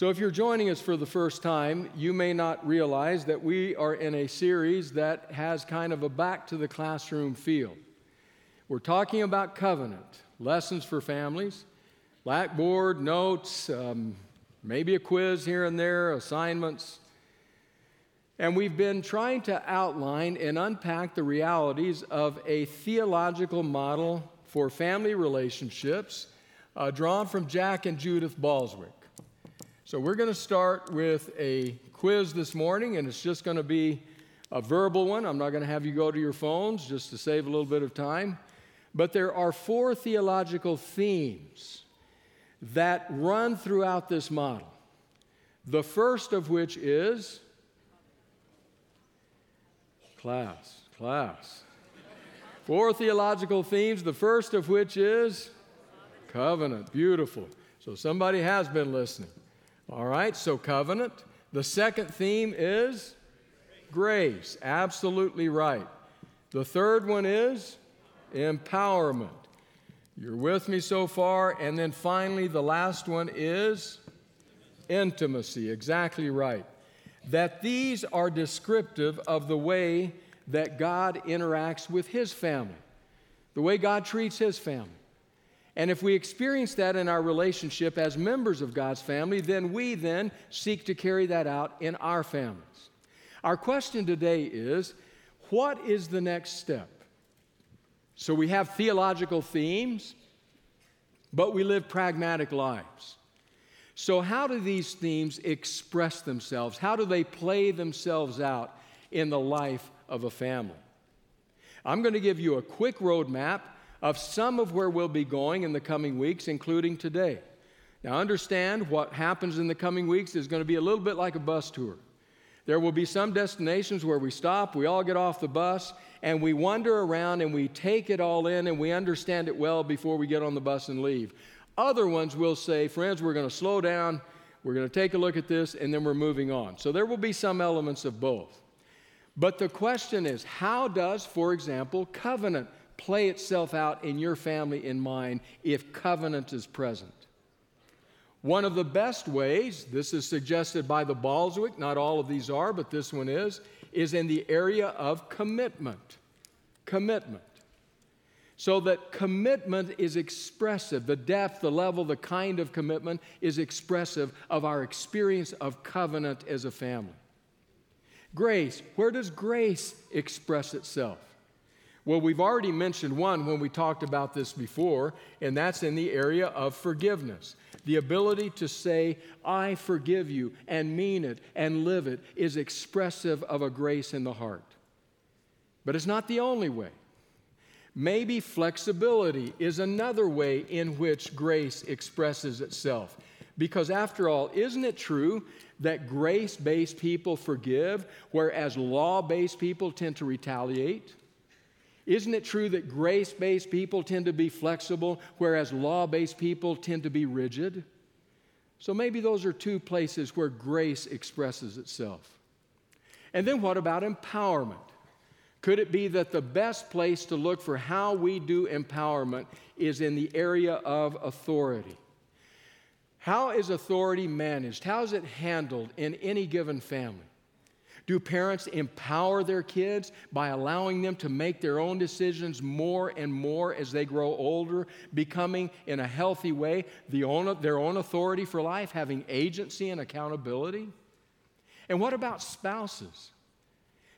So, if you're joining us for the first time, you may not realize that we are in a series that has kind of a back to the classroom feel. We're talking about covenant, lessons for families, blackboard, notes, um, maybe a quiz here and there, assignments. And we've been trying to outline and unpack the realities of a theological model for family relationships uh, drawn from Jack and Judith Balswick. So we're going to start with a quiz this morning, and it's just going to be a verbal one. I'm not going to have you go to your phones just to save a little bit of time. But there are four theological themes that run throughout this model. The first of which is Class, class. Four theological themes, the first of which is covenant. Beautiful. So somebody has been listening. All right, so covenant. The second theme is grace. Absolutely right. The third one is empowerment. You're with me so far. And then finally, the last one is intimacy. Exactly right that these are descriptive of the way that God interacts with His family, the way God treats His family. And if we experience that in our relationship as members of God's family, then we then seek to carry that out in our families. Our question today is what is the next step? So we have theological themes, but we live pragmatic lives. So, how do these themes express themselves? How do they play themselves out in the life of a family? I'm going to give you a quick roadmap of some of where we'll be going in the coming weeks, including today. Now, understand what happens in the coming weeks is going to be a little bit like a bus tour. There will be some destinations where we stop, we all get off the bus, and we wander around and we take it all in and we understand it well before we get on the bus and leave. Other ones will say, friends, we're going to slow down, we're going to take a look at this, and then we're moving on. So there will be some elements of both. But the question is, how does, for example, covenant play itself out in your family and mine if covenant is present? One of the best ways, this is suggested by the Balswick, not all of these are, but this one is, is in the area of commitment. Commitment. So that commitment is expressive. The depth, the level, the kind of commitment is expressive of our experience of covenant as a family. Grace, where does grace express itself? Well, we've already mentioned one when we talked about this before, and that's in the area of forgiveness. The ability to say, I forgive you, and mean it and live it is expressive of a grace in the heart. But it's not the only way. Maybe flexibility is another way in which grace expresses itself. Because after all, isn't it true that grace based people forgive, whereas law based people tend to retaliate? Isn't it true that grace based people tend to be flexible, whereas law based people tend to be rigid? So maybe those are two places where grace expresses itself. And then what about empowerment? Could it be that the best place to look for how we do empowerment is in the area of authority? How is authority managed? How is it handled in any given family? Do parents empower their kids by allowing them to make their own decisions more and more as they grow older, becoming in a healthy way the own, their own authority for life, having agency and accountability? And what about spouses?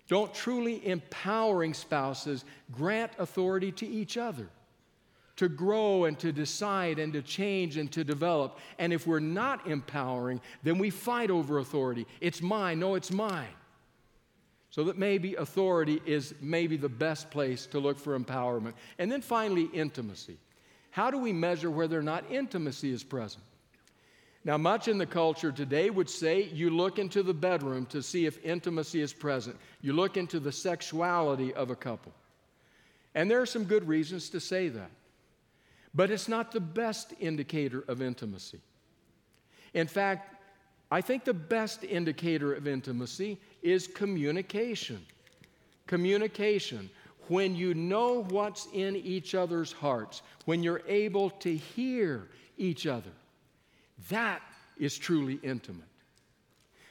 don't truly empowering spouses grant authority to each other to grow and to decide and to change and to develop. And if we're not empowering, then we fight over authority. It's mine, no, it's mine. So that maybe authority is maybe the best place to look for empowerment. And then finally, intimacy. How do we measure whether or not intimacy is present? Now, much in the culture today would say you look into the bedroom to see if intimacy is present. You look into the sexuality of a couple. And there are some good reasons to say that. But it's not the best indicator of intimacy. In fact, I think the best indicator of intimacy is communication. Communication. When you know what's in each other's hearts, when you're able to hear each other that is truly intimate.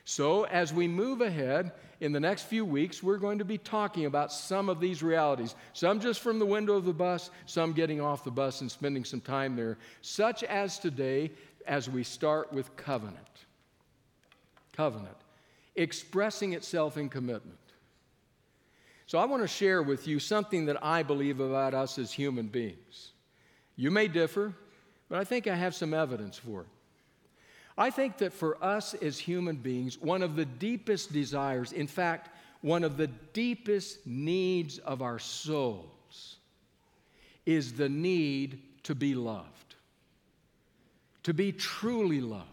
So, as we move ahead in the next few weeks, we're going to be talking about some of these realities. Some just from the window of the bus, some getting off the bus and spending some time there, such as today as we start with covenant. Covenant, expressing itself in commitment. So, I want to share with you something that I believe about us as human beings. You may differ, but I think I have some evidence for it. I think that for us as human beings, one of the deepest desires, in fact, one of the deepest needs of our souls, is the need to be loved, to be truly loved,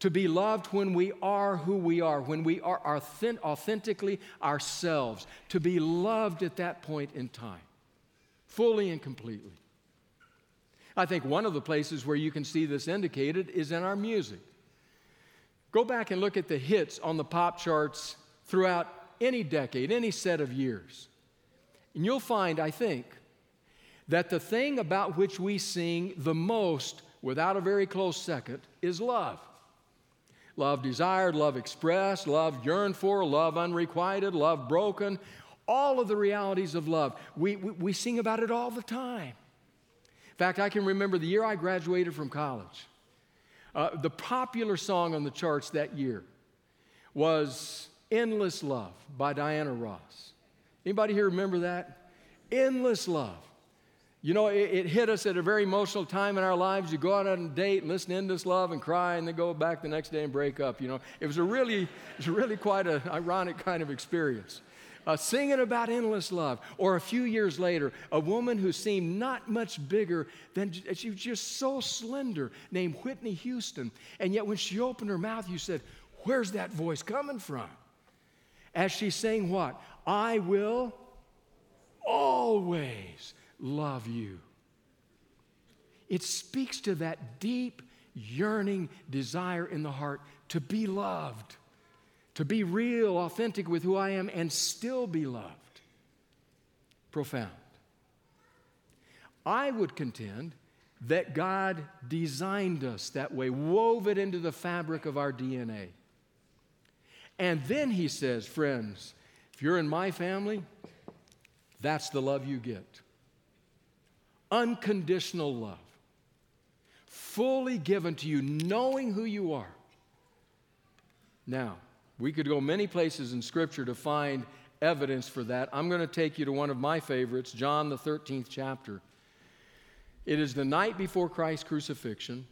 to be loved when we are who we are, when we are authentically ourselves, to be loved at that point in time, fully and completely. I think one of the places where you can see this indicated is in our music. Go back and look at the hits on the pop charts throughout any decade, any set of years. And you'll find, I think, that the thing about which we sing the most without a very close second is love. Love desired, love expressed, love yearned for, love unrequited, love broken, all of the realities of love. We, we, we sing about it all the time In fact, I can remember the year I graduated from college. Uh, the popular song on the charts that year was Endless Love by Diana Ross. Anybody here remember that? Endless Love. You know, it, it, hit us at a very emotional time in our lives. You go out on a date and listen to Endless Love and cry and then go back the next day and break up. You know, it was a really, it was really quite an ironic kind of experience uh, singing about endless love. Or a few years later, a woman who seemed not much bigger than she was just so slender, named Whitney Houston. And yet, when she opened her mouth, you said, Where's that voice coming from? As she sang what? I will always love you. It speaks to that deep, yearning desire in the heart to be loved to be real, authentic with who I am, and still be loved. Profound. I would contend that God designed us that way, wove it into the fabric of our DNA. And then he says, friends, if you're in my family, that's the love you get. Unconditional love, fully given to you, knowing who you are. Now, we could go many places in Scripture to find evidence for that. I'm going to take you to one of my favorites, John, the 13th chapter. It is the night before Christ's crucifixion.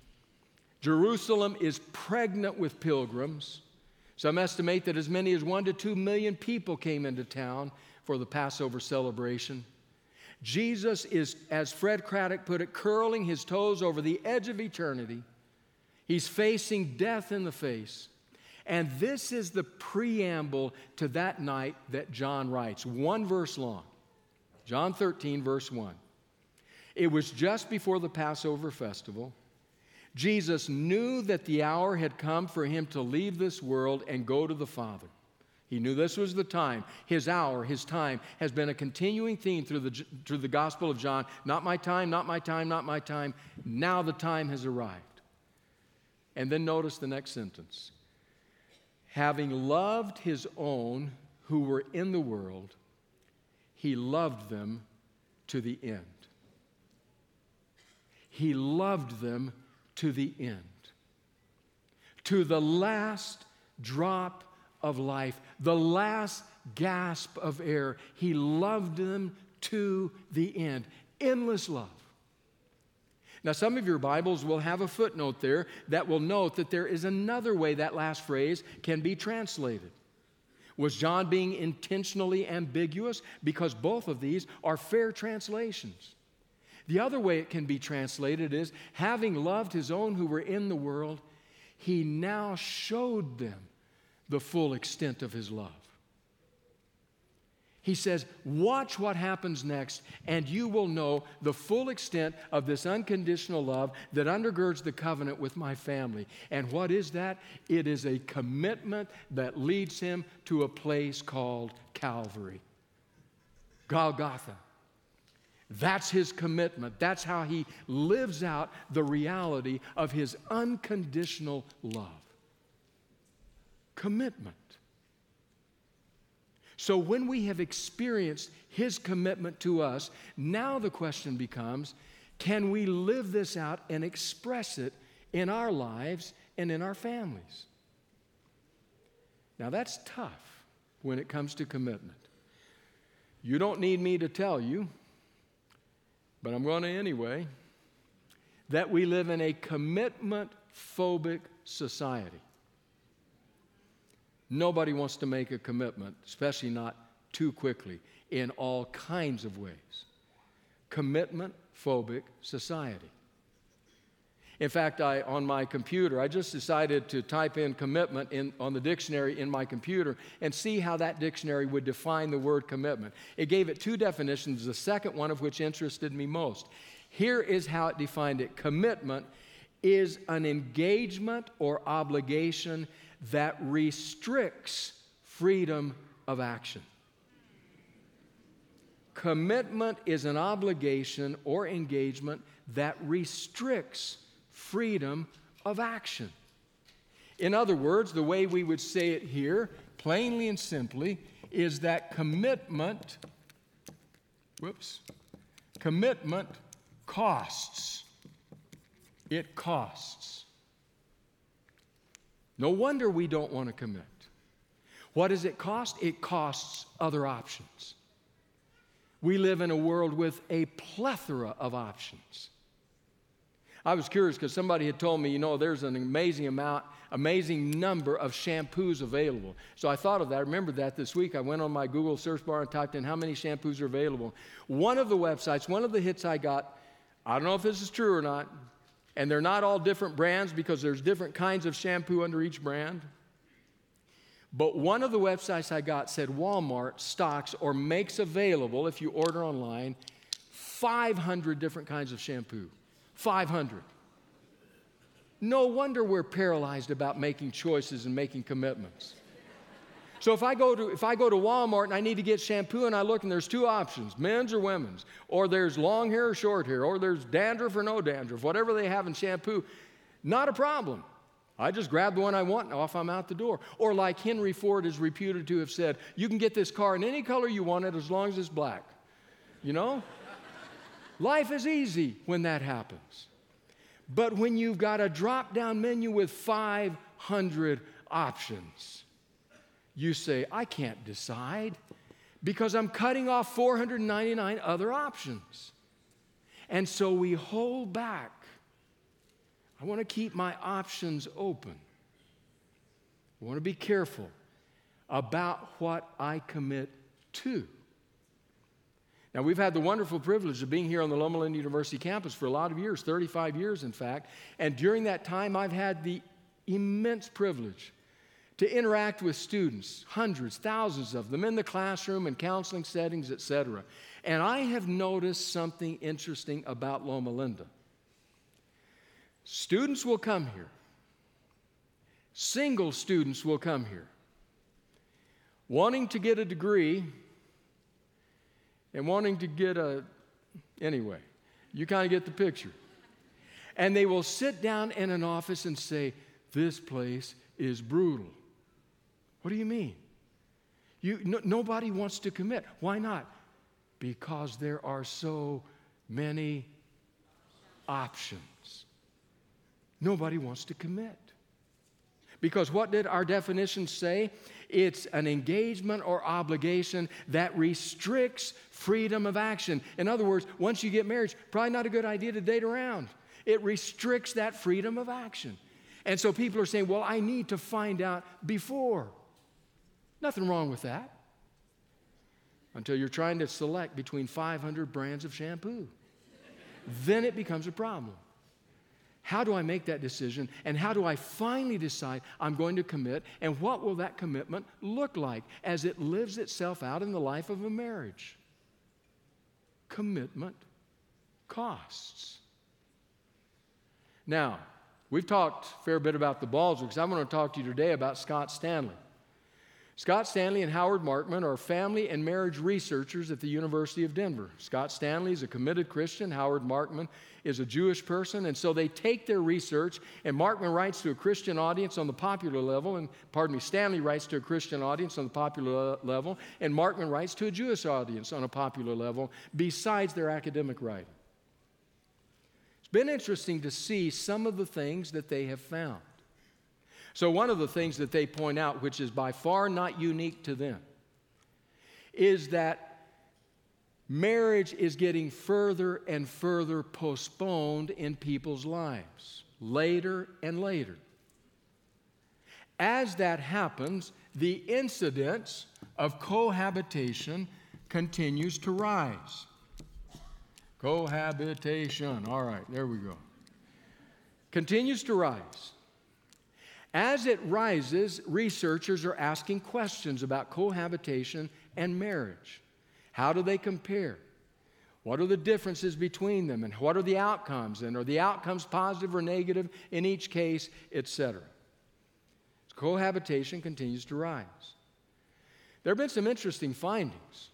Jerusalem is pregnant with pilgrims. Some estimate that as many as one to two million people came into town for the Passover celebration. Jesus is, as Fred Craddock put it, curling his toes over the edge of eternity. He's facing death in the face. And this is the preamble to that night that John writes, one verse long. John 13, verse 1. It was just before the Passover festival. Jesus knew that the hour had come for him to leave this world and go to the Father. He knew this was the time. His hour, his time, has been a continuing theme through the, through the Gospel of John. Not my time, not my time, not my time. Now the time has arrived. And then notice the next sentence having loved his own who were in the world, he loved them to the end. He loved them to the end. To the last drop of life, the last gasp of air. He loved them to the end. Endless love. Now, some of your Bibles will have a footnote there that will note that there is another way that last phrase can be translated. Was John being intentionally ambiguous? Because both of these are fair translations. The other way it can be translated is having loved his own who were in the world, he now showed them the full extent of his love. He says, Watch what happens next, and you will know the full extent of this unconditional love that undergirds the covenant with my family. And what is that? It is a commitment that leads him to a place called Calvary, Golgotha. That's his commitment. That's how he lives out the reality of his unconditional love. Commitment. So when we have experienced His commitment to us, now the question becomes can we live this out and express it in our lives and in our families? Now that's tough when it comes to commitment. You don't need me to tell you, but I'm going to anyway, that we live in a commitment phobic society. Nobody wants to make a commitment, especially not too quickly, in all kinds of ways. Commitment phobic society. In fact, I, on my computer, I just decided to type in commitment in, on the dictionary in my computer and see how that dictionary would define the word commitment. It gave it two definitions, the second one of which interested me most. Here is how it defined it commitment is an engagement or obligation that restricts freedom of action. Commitment is an obligation or engagement that restricts freedom of action. In other words, the way we would say it here, plainly and simply, is that commitment, whoops, commitment costs. It costs. No wonder we don't want to commit. What does it cost? It costs other options. We live in a world with a plethora of options. I was curious because somebody had told me, you know, there's an amazing amount, amazing number of shampoos available. So I thought of that. I remember that this week. I went on my Google search bar and typed in how many shampoos are available. One of the websites, one of the hits I got, I don't know if this is true or not, and they're not all different brands because there's different kinds of shampoo under each brand. But one of the websites I got said Walmart stocks or makes available, if you order online, 500 different kinds of shampoo. 500. No wonder we're paralyzed about making choices and making commitments. So if I go to if I go to Walmart and I need to get shampoo and I look and there's two options, men's or women's, or there's long hair or short hair, or there's dandruff or no dandruff, whatever they have in shampoo, not a problem. I just grab the one I want and off I'm out the door. Or like Henry Ford is reputed to have said, you can get this car in any color you want it as long as it's black. You know? Life is easy when that happens. But when you've got a drop down menu with 500 options, you say, I can't decide because I'm cutting off 499 other options. And so we hold back. I want to keep my options open. I want to be careful about what I commit to. Now, we've had the wonderful privilege of being here on the Loma Linda University campus for a lot of years, 35 years, in fact. And during that time, I've had the immense privilege to interact with students, hundreds, thousands of them in the classroom and counseling settings, etc. And I have noticed something interesting about Loma Linda. Students will come here. Single students will come here wanting to get a degree and wanting to get a, anyway, you kind of get the picture. And they will sit down in an office and say, This place is brutal. What do you mean? You, no, nobody wants to commit. Why not? Because there are so many options. Nobody wants to commit. Because what did our definition say? It's an engagement or obligation that restricts freedom of action. In other words, once you get married, probably not a good idea to date around. It restricts that freedom of action. And so people are saying, well, I need to find out before. Nothing wrong with that. Until you're trying to select between 500 brands of shampoo. then it becomes a problem. How do I make that decision? And how do I finally decide I'm going to commit? And what will that commitment look like as it lives itself out in the life of a marriage? Commitment costs. Now, we've talked a fair bit about the Balswicks. I'm going to talk to you today about Scott Stanley. Scott Stanley and Howard Markman are family and marriage researchers at the University of Denver. Scott Stanley is a committed Christian. Howard Markman is a Jewish person. And so they take their research, and Markman writes to a Christian audience on the popular level, and pardon me, Stanley writes to a Christian audience on the popular level, and Markman writes to a Jewish audience on a popular level, besides their academic writing. It's been interesting to see some of the things that they have found. So, one of the things that they point out, which is by far not unique to them, is that marriage is getting further and further postponed in people's lives, later and later. As that happens, the incidence of cohabitation continues to rise. Cohabitation, all right, there we go. Continues to rise. As it rises, researchers are asking questions about cohabitation and marriage. How do they compare? What are the differences between them and what are the outcomes? And are the outcomes positive or negative in each case, etc.? Cohabitation continues to rise. There have been some interesting findings.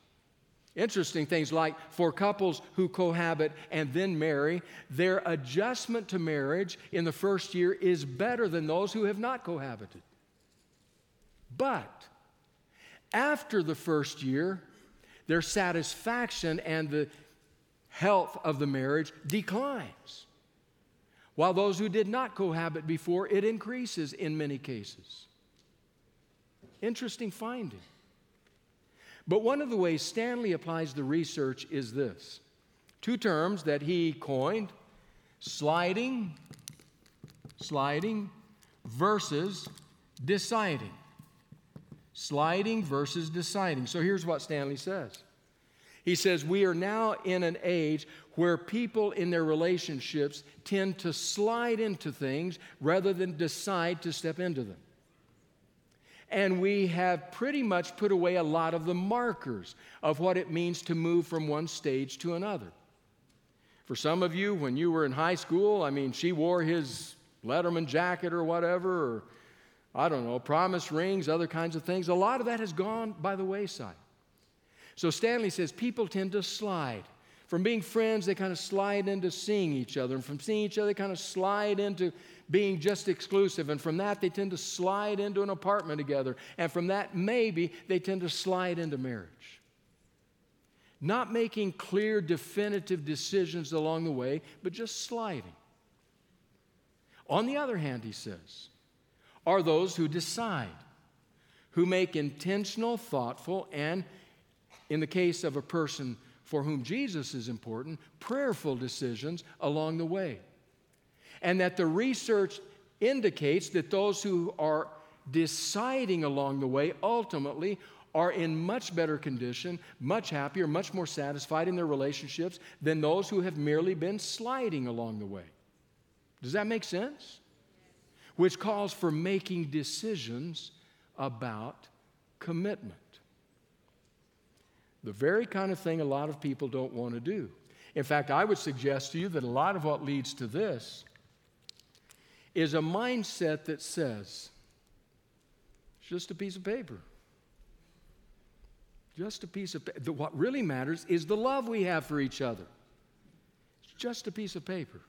Interesting things like for couples who cohabit and then marry, their adjustment to marriage in the first year is better than those who have not cohabited. But after the first year, their satisfaction and the health of the marriage declines. While those who did not cohabit before, it increases in many cases. Interesting finding. But one of the ways Stanley applies the research is this two terms that he coined sliding, sliding versus deciding. Sliding versus deciding. So here's what Stanley says. He says, We are now in an age where people in their relationships tend to slide into things rather than decide to step into them and we have pretty much put away a lot of the markers of what it means to move from one stage to another. For some of you, when you were in high school, I mean, she wore his Letterman jacket or whatever, or I don't know, promise rings, other kinds of things. A lot of that has gone by the wayside. So Stanley says people tend to slide. From being friends, they kind of slide into seeing each other. And from seeing each other, they kind of slide into being just exclusive. And from that, they tend to slide into an apartment together. And from that, maybe they tend to slide into marriage. Not making clear, definitive decisions along the way, but just sliding. On the other hand, he says, are those who decide, who make intentional, thoughtful, and in the case of a person for whom Jesus is important, prayerful decisions along the way and that the research indicates that those who are deciding along the way ultimately are in much better condition, much happier, much more satisfied in their relationships than those who have merely been sliding along the way. Does that make sense? Which calls for making decisions about commitment. The very kind of thing a lot of people don't want to do. In fact, I would suggest to you that a lot of what leads to this is a mindset that says, it's just a piece of paper. Just a piece of paper. What really matters is the love we have for each other. It's just a piece of paper.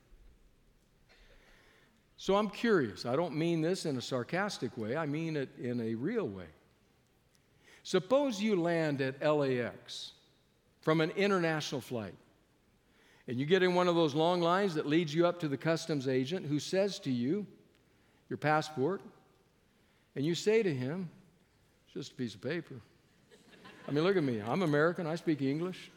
So I'm curious. I don't mean this in a sarcastic way, I mean it in a real way. Suppose you land at LAX from an international flight. And you get in one of those long lines that leads you up to the customs agent who says to you, Your passport, and you say to him, it's just a piece of paper. I mean, look at me. I'm American. I speak English.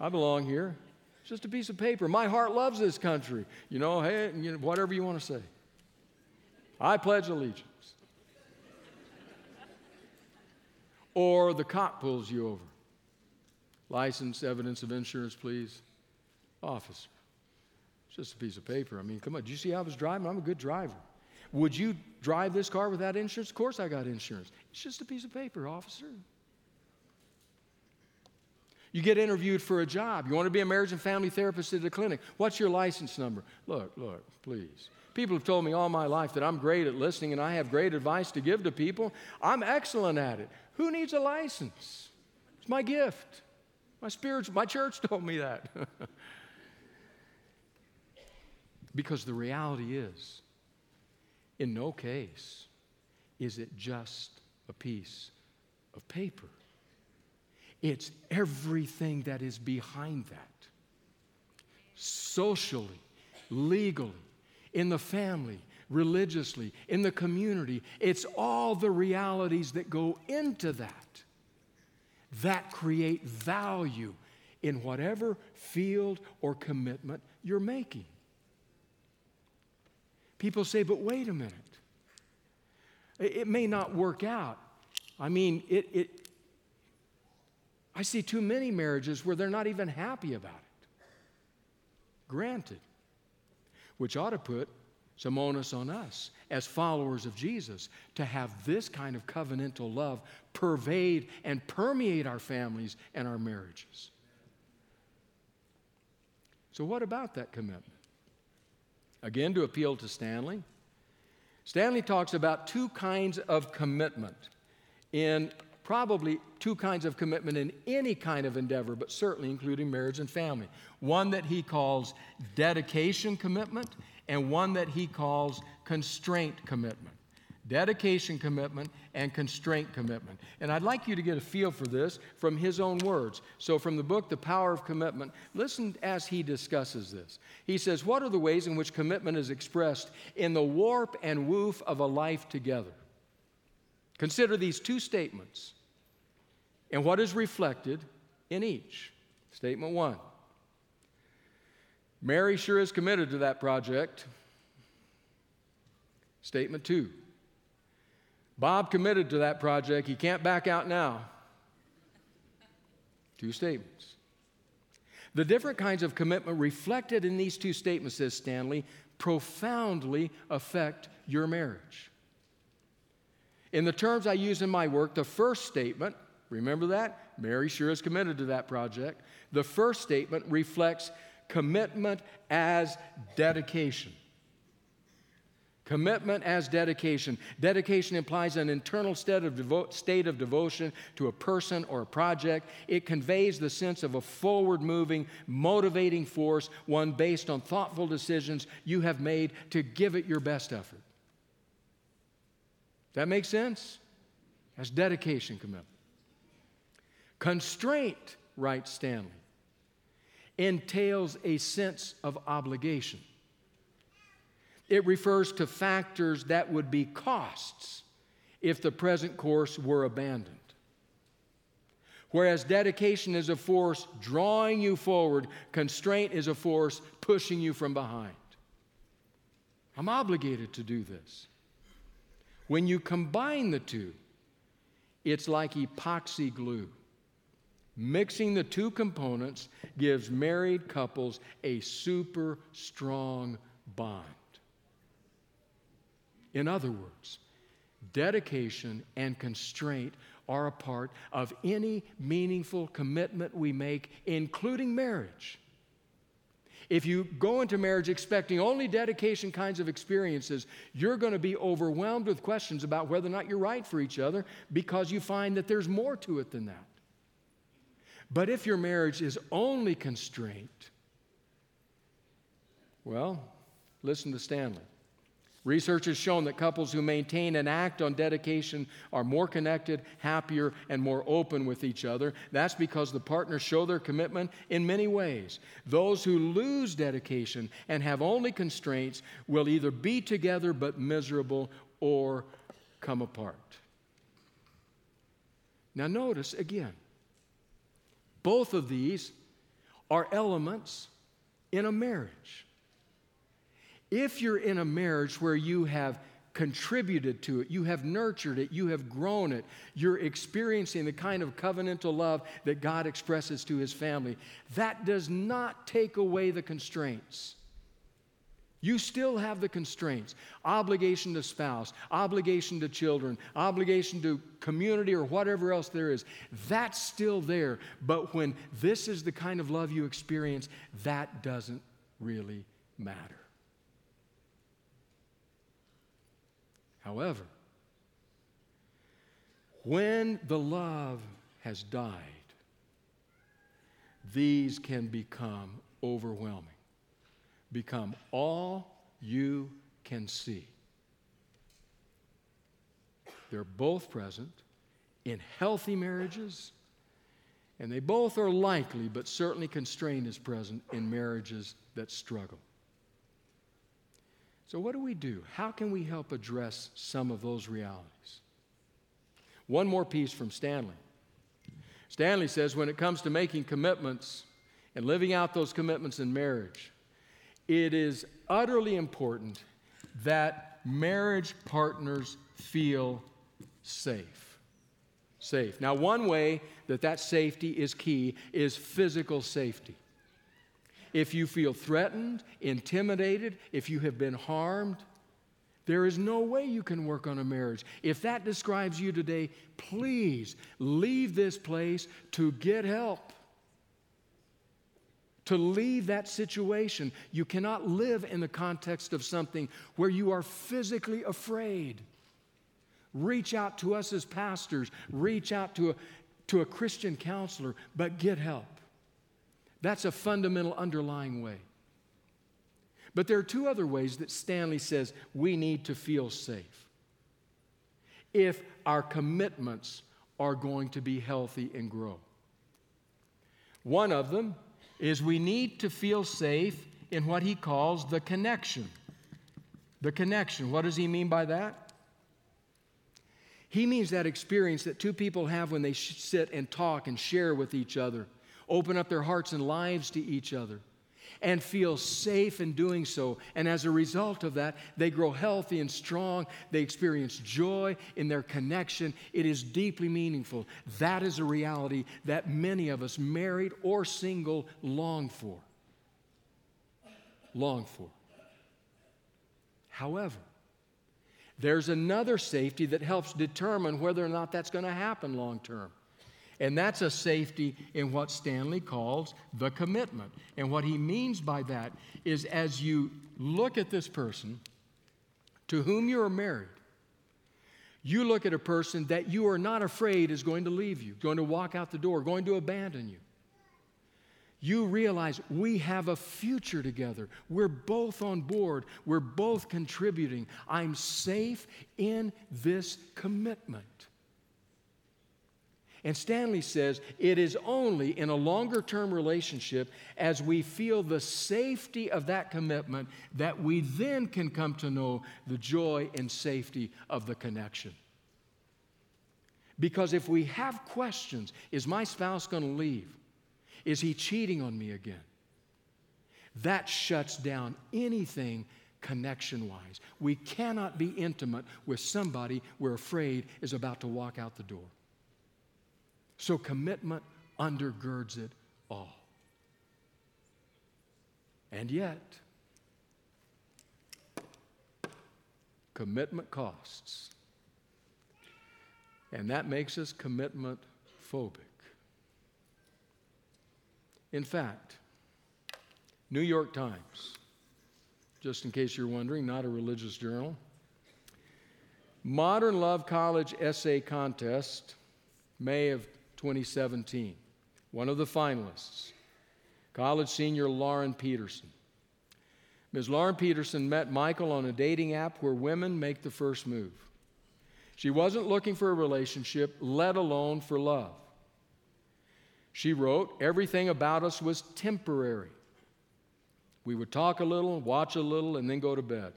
I belong here. It's just a piece of paper. My heart loves this country. You know, hey, whatever you want to say. I pledge allegiance. Or the cop pulls you over. License, evidence of insurance, please. Officer. It's just a piece of paper. I mean, come on. Do you see how I was driving? I'm a good driver. Would you drive this car without insurance? Of course I got insurance. It's just a piece of paper, officer. You get interviewed for a job. You want to be a marriage and family therapist at a clinic. What's your license number? Look, look, please. People have told me all my life that I'm great at listening and I have great advice to give to people. I'm excellent at it. Who needs a license? It's my gift. My spiritual, my church told me that. because the reality is, in no case is it just a piece of paper. It's everything that is behind that. Socially, legally, in the family, religiously, in the community. It's all the realities that go into that that create value in whatever field or commitment you're making. People say, but wait a minute. It may not work out. I mean, it, it, I see too many marriages where they're not even happy about it. Granted, which ought to put some onus on us as followers of Jesus to have this kind of covenantal love pervade and permeate our families and our marriages. So, what about that commitment? Again, to appeal to Stanley. Stanley talks about two kinds of commitment in probably two kinds of commitment in any kind of endeavor, but certainly including marriage and family. One that he calls dedication commitment, and one that he calls constraint commitment. Dedication commitment and constraint commitment. And I'd like you to get a feel for this from his own words. So, from the book, The Power of Commitment, listen as he discusses this. He says, What are the ways in which commitment is expressed in the warp and woof of a life together? Consider these two statements and what is reflected in each. Statement one Mary sure is committed to that project. Statement two Bob committed to that project. He can't back out now. Two statements. The different kinds of commitment reflected in these two statements, says Stanley, profoundly affect your marriage. In the terms I use in my work, the first statement, remember that? Mary sure is committed to that project. The first statement reflects commitment as dedication. Commitment as dedication. Dedication implies an internal state of, devo- state of devotion to a person or a project. It conveys the sense of a forward moving, motivating force, one based on thoughtful decisions you have made to give it your best effort. That makes sense? That's dedication commitment. Constraint, writes Stanley, entails a sense of obligation. It refers to factors that would be costs if the present course were abandoned. Whereas dedication is a force drawing you forward, constraint is a force pushing you from behind. I'm obligated to do this. When you combine the two, it's like epoxy glue. Mixing the two components gives married couples a super strong bond. In other words, dedication and constraint are a part of any meaningful commitment we make, including marriage. If you go into marriage expecting only dedication kinds of experiences, you're going to be overwhelmed with questions about whether or not you're right for each other because you find that there's more to it than that. But if your marriage is only constraint, well, listen to Stanley. Research has shown that couples who maintain and act on dedication are more connected, happier, and more open with each other. That's because the partners show their commitment in many ways. Those who lose dedication and have only constraints will either be together but miserable or come apart. Now, notice again, both of these are elements in a marriage. If you're in a marriage where you have contributed to it, you have nurtured it, you have grown it, you're experiencing the kind of covenantal love that God expresses to his family, that does not take away the constraints. You still have the constraints obligation to spouse, obligation to children, obligation to community, or whatever else there is. That's still there. But when this is the kind of love you experience, that doesn't really matter. However, when the love has died, these can become overwhelming, become all you can see. They're both present in healthy marriages, and they both are likely, but certainly constrained, is present in marriages that struggle. So, what do we do? How can we help address some of those realities? One more piece from Stanley. Stanley says when it comes to making commitments and living out those commitments in marriage, it is utterly important that marriage partners feel safe. Safe. Now, one way that that safety is key is physical safety if you feel threatened, intimidated, if you have been harmed, there is no way you can work on a marriage. If that describes you today, please leave this place to get help. To leave that situation. You cannot live in the context of something where you are physically afraid. Reach out to us as pastors, reach out to a, to a Christian counselor, but get help. That's a fundamental underlying way. But there are two other ways that Stanley says we need to feel safe if our commitments are going to be healthy and grow. One of them is we need to feel safe in what he calls the connection. The connection. What does he mean by that? He means that experience that two people have when they sit and talk and share with each other open up their hearts and lives to each other, and feel safe in doing so. And as a result of that, they grow healthy and strong. They experience joy in their connection. It is deeply meaningful. That is a reality that many of us, married or single, long for. Long for. However, there's another safety that helps determine whether or not that's going to happen long term. And that's a safety in what Stanley calls the commitment. And what he means by that is as you look at this person to whom you are married, you look at a person that you are not afraid is going to leave you, going to walk out the door, going to abandon you. You realize we have a future together. We're both on board. We're both contributing. I'm safe in this commitment. And Stanley says it is only in a longer term relationship as we feel the safety of that commitment that we then can come to know the joy and safety of the connection. Because if we have questions, is my spouse going to leave? Is he cheating on me again? That shuts down anything connection wise. We cannot be intimate with somebody we're afraid is about to walk out the door. So commitment undergirds it all. And yet, commitment costs. And that makes us commitment phobic. In fact, New York Times, just in case you're wondering, not a religious journal, Modern Love College Essay Contest, May of 2017. One of the finalists, college senior Lauren Peterson. Ms. Lauren Peterson met Michael on a dating app where women make the first move. She wasn't looking for a relationship, let alone for love. She wrote, Everything about us was temporary. We would talk a little, watch a little, and then go to bed.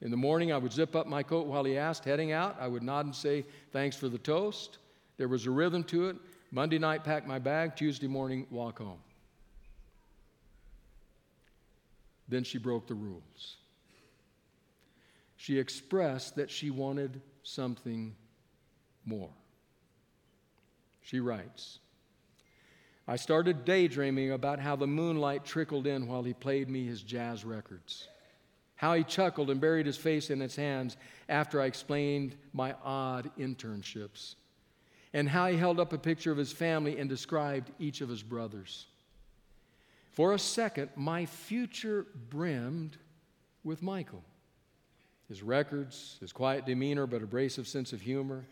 In the morning, I would zip up my coat while he asked. Heading out, I would nod and say, Thanks for the toast. There was a rhythm to it. Monday night, pack my bag. Tuesday morning, walk home. Then she broke the rules. She expressed that she wanted something more. She writes, I started daydreaming about how the moonlight trickled in while he played me his jazz records, how he chuckled and buried his face in his hands after I explained my odd internships, and how he held up a picture of his family and described each of his brothers. For a second, my future brimmed with Michael. His records, his quiet demeanor but abrasive sense of humor,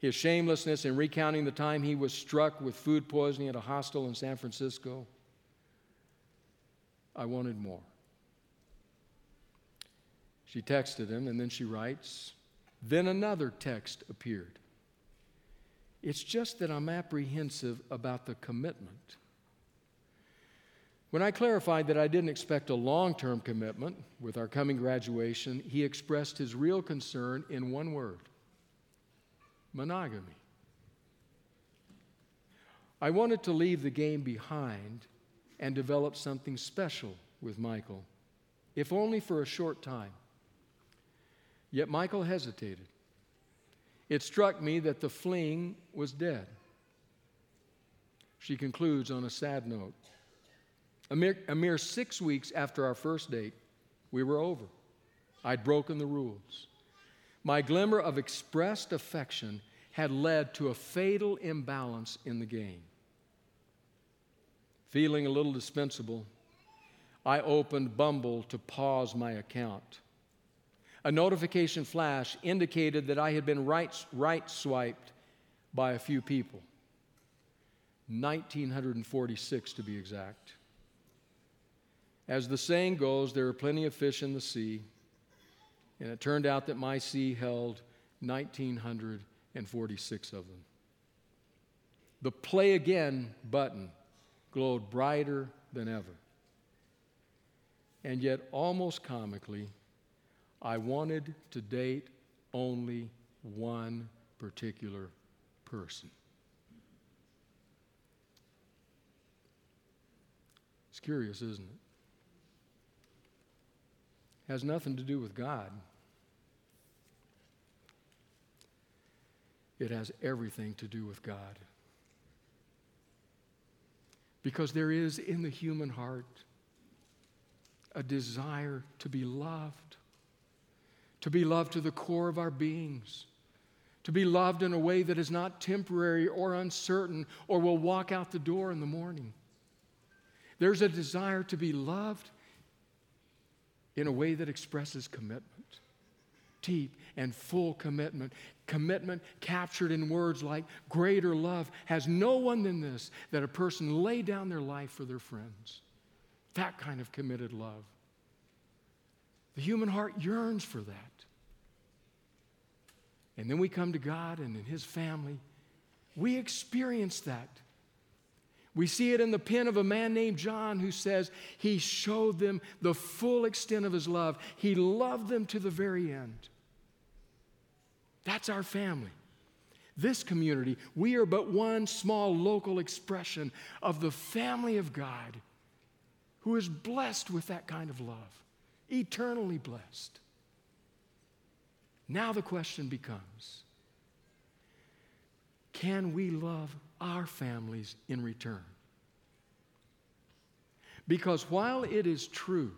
his shamelessness in recounting the time he was struck with food poisoning at a hostel in San Francisco. I wanted more. She texted him, and then she writes, Then another text appeared. It's just that I'm apprehensive about the commitment. When I clarified that I didn't expect a long term commitment with our coming graduation, he expressed his real concern in one word monogamy. I wanted to leave the game behind and develop something special with Michael, if only for a short time. Yet Michael hesitated. It struck me that the fling was dead. She concludes on a sad note. A mere, a mere six weeks after our first date, we were over. I'd broken the rules. My glimmer of expressed affection had led to a fatal imbalance in the game. Feeling a little dispensable, I opened Bumble to pause my account. A notification flash indicated that I had been right, right swiped by a few people. 1946 to be exact. As the saying goes, there are plenty of fish in the sea, and it turned out that my sea held 1,946 of them. The play again button glowed brighter than ever. And yet, almost comically, I wanted to date only one particular person. It's curious, isn't it? has nothing to do with God. It has everything to do with God. Because there is in the human heart a desire to be loved, to be loved to the core of our beings, to be loved in a way that is not temporary or uncertain or will walk out the door in the morning. There's a desire to be loved in a way that expresses commitment. Deep and full commitment. Commitment captured in words like greater love has no one than this that a person lay down their life for their friends. That kind of committed love. The human heart yearns for that. And then we come to God and in His family, we experience that. We see it in the pen of a man named John who says he showed them the full extent of his love. He loved them to the very end. That's our family. This community, we are but one small local expression of the family of God who is blessed with that kind of love, eternally blessed. Now the question becomes can we love our families in return. Because while it is true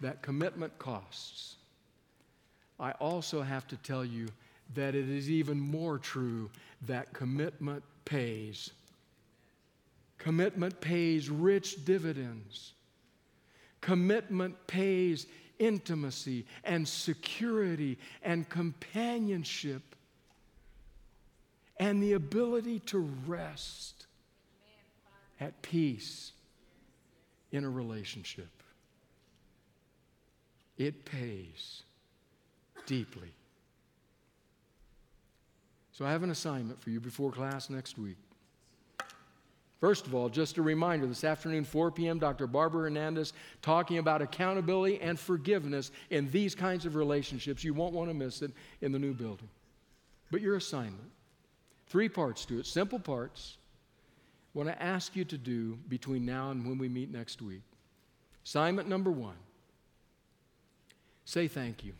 that commitment costs, I also have to tell you that it is even more true that commitment pays. Commitment pays rich dividends. Commitment pays intimacy and security and companionship and the ability to rest at peace in a relationship. It pays deeply. So I have an assignment for you before class next week. First of all, just a reminder this afternoon, 4 p.m., Dr. Barbara Hernandez talking about accountability and forgiveness in these kinds of relationships. You won't want to miss it in the new building. But your assignment, three parts to it, simple parts. I want to ask you to do between now and when we meet next week. Assignment number one say thank you.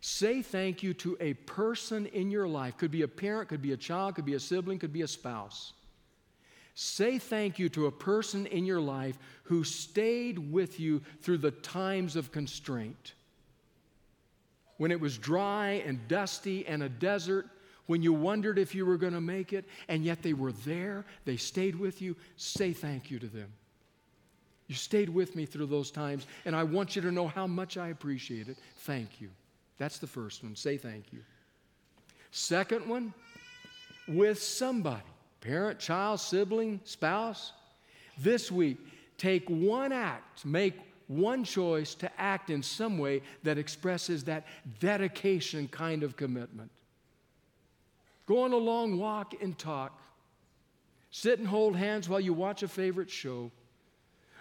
Say thank you to a person in your life. Could be a parent, could be a child, could be a sibling, could be a spouse Say thank you to a person in your life who stayed with you through the times of constraint. When it was dry and dusty and a desert, when you wondered if you were going to make it, and yet they were there, they stayed with you, say thank you to them. You stayed with me through those times, and I want you to know how much I appreciate it. Thank you. That's the first one. Say thank you. Second one, with somebody parent, child, sibling, spouse. This week, take one act, make one choice to act in some way that expresses that dedication kind of commitment. Go on a long walk and talk. Sit and hold hands while you watch a favorite show.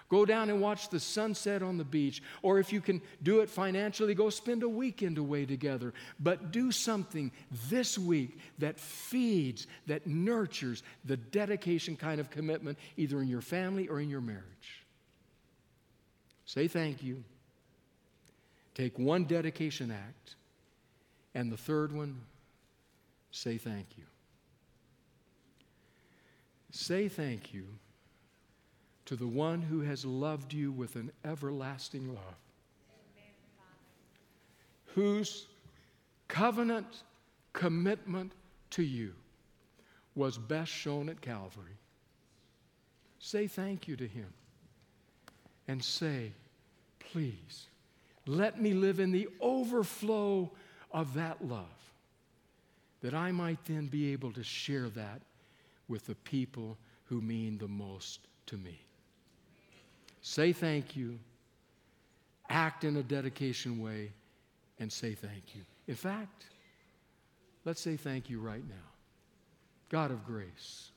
Go down and watch the sunset on the beach. Or if you can do it financially, go spend a weekend away together. But do something this week that feeds, that nurtures the dedication kind of commitment, either in your family or in your marriage. Say thank you. Take one dedication act. And the third one, say thank you. Say thank you to the one who has loved you with an everlasting love, whose covenant commitment to you was best shown at Calvary. Say thank you to him and say, please, let me live in the overflow of that love, that I might then be able to share that with the people who mean the most to me say thank you, act in a dedication way, and say thank you. In fact, let's say thank you right now. God of grace,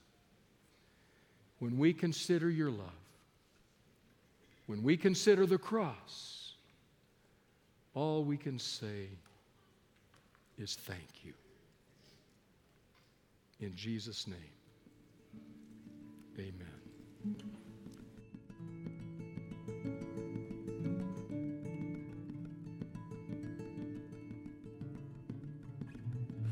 when we consider your love, when we consider the cross, all we can say is thank you. In Jesus' name, amen.